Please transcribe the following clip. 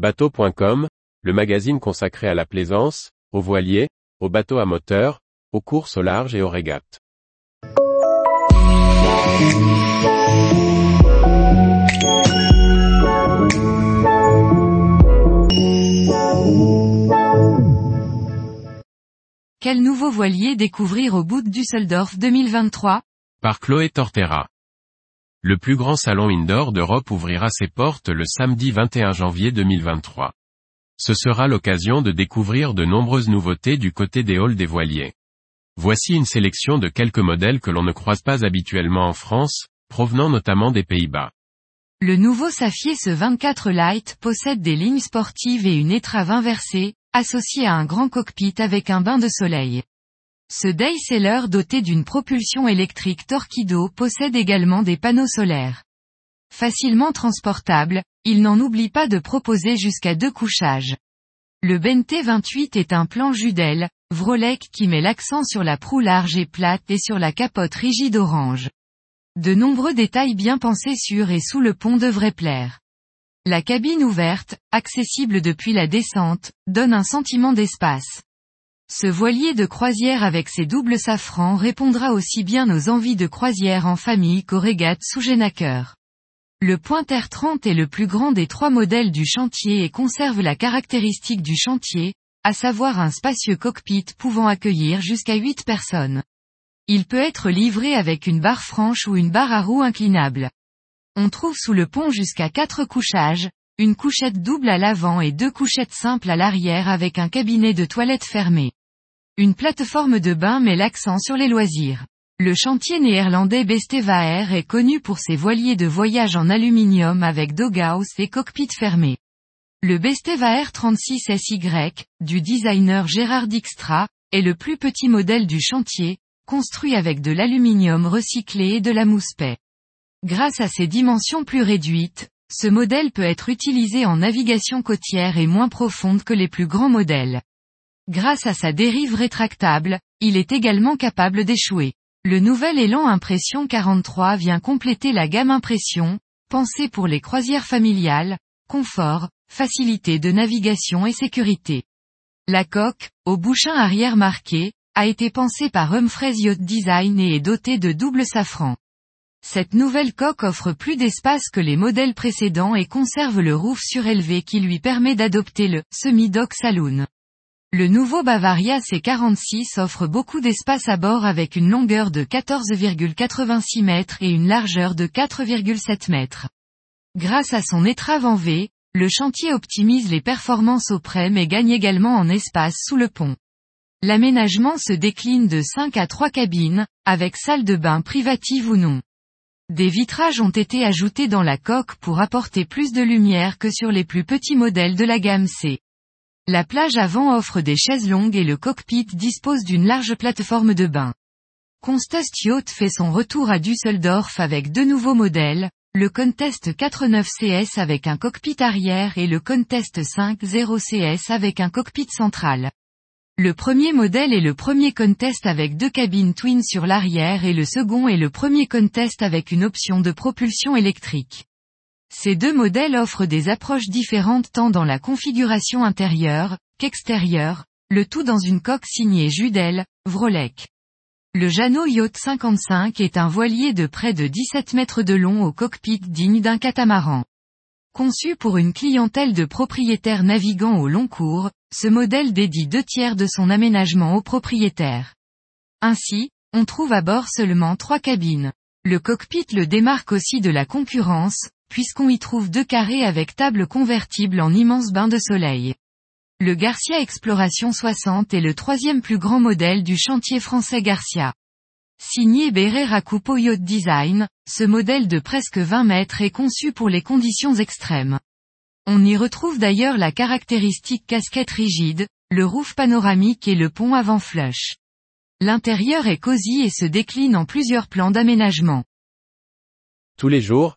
Bateau.com, le magazine consacré à la plaisance, aux voiliers, aux bateaux à moteur, aux courses au large et aux régates. Quel nouveau voilier découvrir au bout de Düsseldorf 2023 Par Chloé Tortera. Le plus grand salon indoor d'Europe ouvrira ses portes le samedi 21 janvier 2023. Ce sera l'occasion de découvrir de nombreuses nouveautés du côté des halls des voiliers. Voici une sélection de quelques modèles que l'on ne croise pas habituellement en France, provenant notamment des Pays-Bas. Le nouveau Safier ce 24 Light possède des lignes sportives et une étrave inversée, associée à un grand cockpit avec un bain de soleil. Ce Daysailor doté d'une propulsion électrique Torquido possède également des panneaux solaires. Facilement transportable, il n'en oublie pas de proposer jusqu'à deux couchages. Le Bente 28 est un plan Judel, Vrolec qui met l'accent sur la proue large et plate et sur la capote rigide orange. De nombreux détails bien pensés sur et sous le pont devraient plaire. La cabine ouverte, accessible depuis la descente, donne un sentiment d'espace. Ce voilier de croisière avec ses doubles safrans répondra aussi bien aux envies de croisière en famille qu'aux régates sous Genaker. Le Pointer 30 est le plus grand des trois modèles du chantier et conserve la caractéristique du chantier, à savoir un spacieux cockpit pouvant accueillir jusqu'à 8 personnes. Il peut être livré avec une barre franche ou une barre à roues inclinable. On trouve sous le pont jusqu'à 4 couchages, une couchette double à l'avant et deux couchettes simples à l'arrière avec un cabinet de toilette fermé. Une plateforme de bain met l'accent sur les loisirs. Le chantier néerlandais Bestevaer est connu pour ses voiliers de voyage en aluminium avec doghouse et cockpit fermé. Le Bestevaer 36 SY, du designer Gérard Dijkstra, est le plus petit modèle du chantier, construit avec de l'aluminium recyclé et de la mousse paix. Grâce à ses dimensions plus réduites, ce modèle peut être utilisé en navigation côtière et moins profonde que les plus grands modèles. Grâce à sa dérive rétractable, il est également capable d'échouer. Le nouvel élan Impression 43 vient compléter la gamme Impression, pensée pour les croisières familiales, confort, facilité de navigation et sécurité. La coque, au bouchin arrière marqué, a été pensé par Humphreys Yacht Design et est doté de double safran. Cette nouvelle coque offre plus d'espace que les modèles précédents et conserve le roof surélevé qui lui permet d'adopter le semi-dock saloon. Le nouveau Bavaria C46 offre beaucoup d'espace à bord avec une longueur de 14,86 mètres et une largeur de 4,7 mètres. Grâce à son étrave en V, le chantier optimise les performances au prêt mais gagne également en espace sous le pont. L'aménagement se décline de 5 à 3 cabines, avec salle de bain privative ou non. Des vitrages ont été ajoutés dans la coque pour apporter plus de lumière que sur les plus petits modèles de la gamme C. La plage avant offre des chaises longues et le cockpit dispose d'une large plateforme de bain. Constust Yacht fait son retour à Düsseldorf avec deux nouveaux modèles, le Contest 49 CS avec un cockpit arrière et le Contest 50 CS avec un cockpit central. Le premier modèle est le premier contest avec deux cabines twin sur l'arrière et le second est le premier contest avec une option de propulsion électrique. Ces deux modèles offrent des approches différentes tant dans la configuration intérieure, qu'extérieure, le tout dans une coque signée Judel, Vrolec. Le Jano Yacht 55 est un voilier de près de 17 mètres de long au cockpit digne d'un catamaran. Conçu pour une clientèle de propriétaires navigants au long cours, ce modèle dédie deux tiers de son aménagement aux propriétaires. Ainsi, on trouve à bord seulement trois cabines. Le cockpit le démarque aussi de la concurrence, puisqu'on y trouve deux carrés avec table convertible en immense bain de soleil. Le Garcia Exploration 60 est le troisième plus grand modèle du chantier français Garcia. Signé Beret Rakupo Yacht Design, ce modèle de presque 20 mètres est conçu pour les conditions extrêmes. On y retrouve d'ailleurs la caractéristique casquette rigide, le roof panoramique et le pont avant flush. L'intérieur est cosy et se décline en plusieurs plans d'aménagement. Tous les jours,